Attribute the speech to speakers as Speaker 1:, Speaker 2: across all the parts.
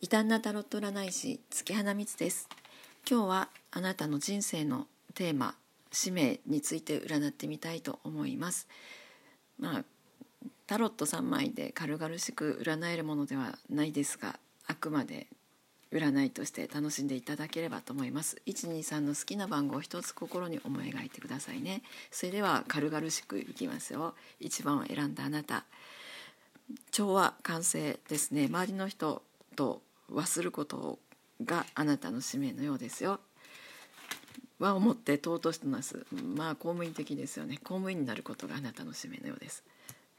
Speaker 1: 異端なタロット占い師月花光です今日はあなたの人生のテーマ使命について占ってみたいと思いますまあタロット3枚で軽々しく占えるものではないですがあくまで占いとして楽しんでいただければと思います。123の好きな番号を一つ心に思い描いてくださいね。それでは軽々しくいきますよ。1番を選んだあなた。調和完成ですね。周りの人と忘ることがあなたの使命のようですよ。和をもって尊しとなす。まあ公務員的ですよね。公務員になることがあなたの使命のようです。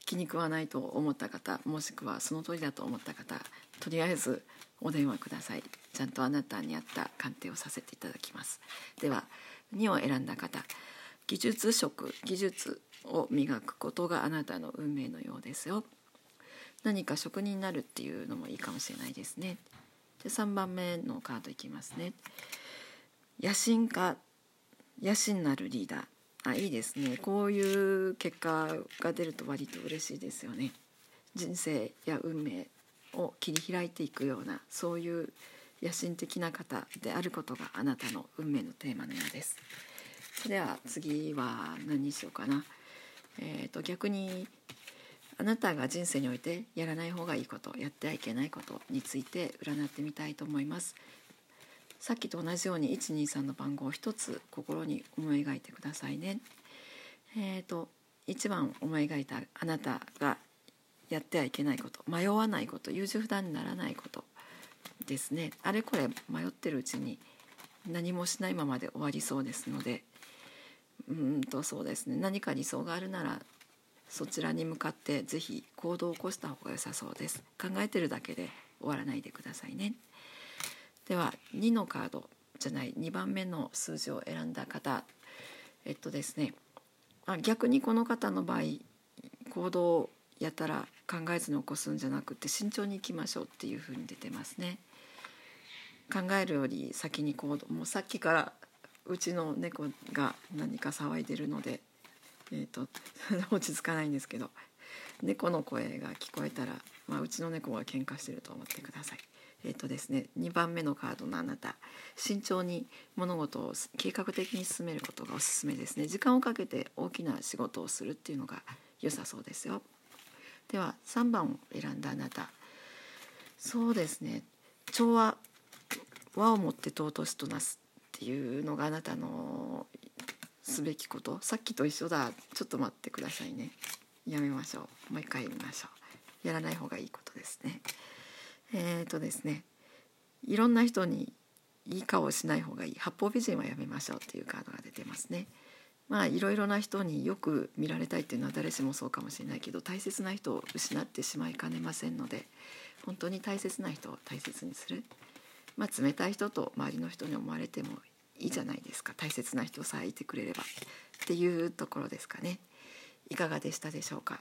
Speaker 1: 気に食わないと思った方もしくはその通りだと思った方とりあえずお電話ください。ちゃんとあなたに合った鑑定をさせていただきます。では2を選んだ方。技術職技術を磨くことがあなたの運命のようですよ。何か職人になるっていうのもいいかもしれないですね。で3番目のカードいきますね。野心家野心なるリーダー。あいいですね。こういう結果が出ると割と嬉しいですよね。人生や運命を切り開いていくようなそういう野心的な方であることがあなたの運命のテーマのようです。では次は何にしようかな。えーと逆にあなたが人生においてやらない方がいいことやってはいけないことについて占ってみたいと思います。さっきと同じように123の番号を一つ心に思い描いてくださいね。えーと1番思い描いたあなたがやってはいけないこと迷わないこと優柔不断にならないことですね。あれこれ迷ってるうちに何もしないままで終わりそうですのでうんとそうですね。何か理想があるならそちらに向かってぜひ行動を起こした方が良さそうです。考えてるだけで終わらないでくださいね。では2のカードじゃない2番目の数字を選んだ方えっとですねあ逆にこの方の場合行動をやったら考えずに起こすんじゃなくて慎重にいきましょうっていうふうに出てますね。考えるより先に行動もうさっきからうちの猫が何か騒いでるのでえーと、落ち着かないんですけど猫の声が聞こえたら、まあ、うちの猫が喧嘩してると思ってください。えーとですね、2番目のカードのあなた慎重に物事を計画的に進めることがおすすめですね。時間をかけて大きな仕事をするっていうのが良さそうですよ。では3番を選んだあなた。そうですね。調和和をもって尊しとなすっていうのがあなたのすべきこと。さっきと一緒だ。ちょっと待ってくださいね。やめましょう。もう一回見ましょう。やらない方がいいことですね。えっ、ー、とですね。いろんな人にいい顔をしない方がいい。八方美人はやめましょうっていうカードが出てますね。まあいろいろな人によく見られたいっていうのは誰しもそうかもしれないけど大切な人を失ってしまいかねませんので本当に大切な人を大切にする。まあ冷たい人と周りの人に思われてもいいじゃないですか。大切な人さえいてくれればっていうところですかね。いかがでしたでしょうか？